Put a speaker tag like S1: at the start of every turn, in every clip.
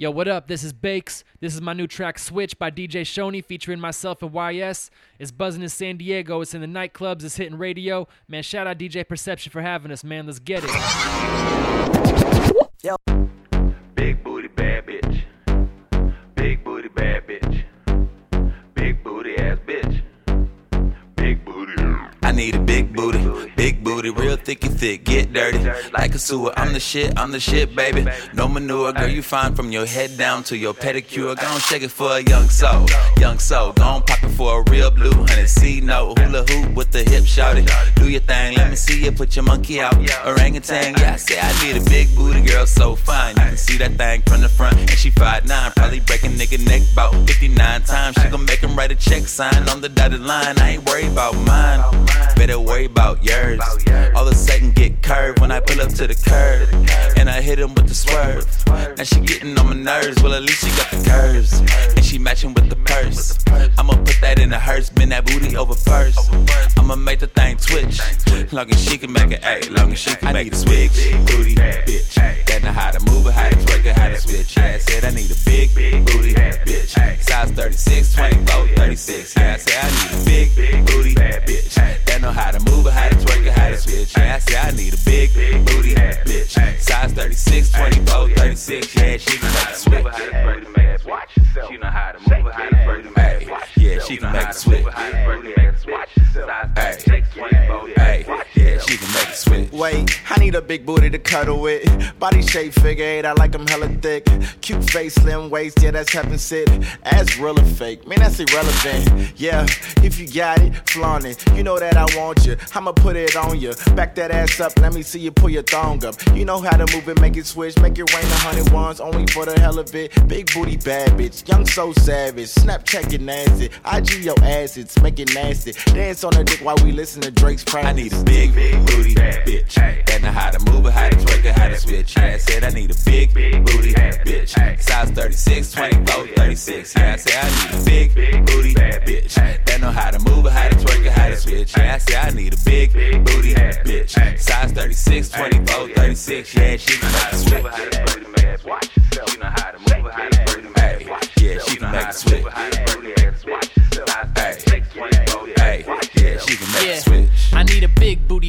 S1: Yo, what up? This is Bakes. This is my new track Switch by DJ Shoney featuring myself and YS. It's buzzing in San Diego. It's in the nightclubs. It's hitting radio. Man, shout out DJ Perception for having us, man. Let's get it. Yo.
S2: Big booty bad bitch. Big booty bad bitch. Big booty ass bitch. Big booty.
S3: I need a big booty, big booty, real thick and thick, get dirty. Like a sewer, I'm the shit, I'm the shit, baby. No manure, girl, you fine from your head down to your pedicure. Go and shake it for a young soul, young soul. Go and pop it for a real blue honey. See no, hula hoop with the hip shouty. Do your thing, let me see you put your monkey out. Orangutan, yeah, I say I need a big booty girl, so fine. You can see that thing from the front, and she 5'9, probably break a nigga neck about 59 times. She gon' make him write a check sign on the dotted line. I ain't worried about mine. Better worry about yours. All of a sudden get curved when I pull up to the curb. And I hit him with the swerve. Now she getting on my nerves. Well, at least she got the curves. And she matching with the purse. I'ma put that in the hearse. Bend that booty over first. I'ma make the thing twitch. Long as she can make it, ayy. Long as she can make it switch. Booty bitch. That know how to move it, how to twerk it, how to switch. Yeah, I said I need a big booty hat, bitch. Size 36, 24, 36. Yeah, I said I need a big. That know how to move it, how to twerk it, how to switch. Yeah, I say I need a big booty bitch. Size 36, 24, 36. Yeah, she can make it switch.
S2: Watch yourself. She know how to move it, how to twerk it,
S3: Hey, yeah, she can make it switch.
S2: Watch yourself.
S3: Hey, hey, yeah, she can make it switch.
S4: Wait, I need a big booty to cuddle with. Body shape, figure eight, I like them hella thick. Cute face, slim waist, yeah, that's heaven sit. As real or fake, man, that's irrelevant. Yeah, if you got it, flaunt it. You know that I want you, I'ma put it on you. Back that ass up, let me see you pull your thong up. You know how to move it, make it switch, make it rain a hundred ones, only for the hell of it. Big booty, bad bitch, young so savage. Snapchat get nasty, IG your acids, make it nasty. Dance on the dick while we listen to Drake's practice.
S3: I need a big booty bitch. That know how to move it, how to twerk it, how to switch. Yeah, I said I need a big booty bitch. Size 36, 24, 36. Yeah, I said I need a big big booty bitch. That know how to move it, how to twerk it, how to switch. Yeah, I said I need a big booty bitch. Size 36, 24, 36. Yeah, she can make it switch.
S2: Watch yourself. You know how to move it, how to twerk. it,
S3: Hey, yeah, she can make it switch. Hey, hey, yeah, she can make
S1: Yeah.
S3: it switch.
S1: I need a big booty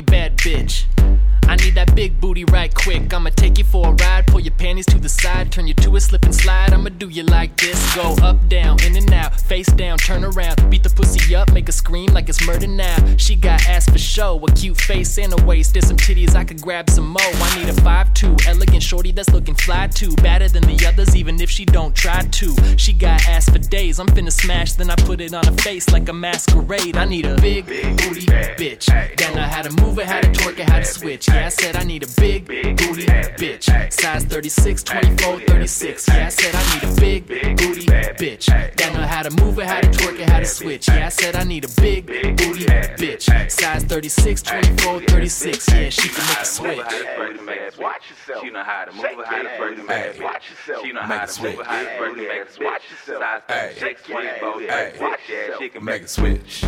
S1: that big booty right quick. I'ma take you for a ride, pull your panties to the side, turn you to a slip and slide. I'ma do you like this. Go up, down, in and face down, turn around, beat the pussy up, make her scream like it's murder now. She got ass for show, a cute face and a waist. There's some titties, I could grab some more. I need a 5'2, elegant shorty that's looking fly too. Better than the others, even if she don't try to. She got ass for days. I'm finna smash, then I put it on her face like a masquerade. I need a big big booty bitch. Then I had to move it, how to twerk it, how to switch. Yeah, I said I need a big big booty bitch. Size 36, 24, 36. Yeah, I said I need a big booty bitch. That know how to move it, how to twerk it, how to switch. Yeah, I said I need a big booty bitch. Size 36, 24, 36. Yeah, she can make a switch.
S2: Watch yourself. You know how to move it, how to twerk it,
S3: Hey.
S2: Watch yourself. She know how to move it, how to twerk it, Watch yourself.
S3: Hey.
S2: Size 36, 24,
S3: Hey.
S2: Watch yourself. She can
S3: Make it switch.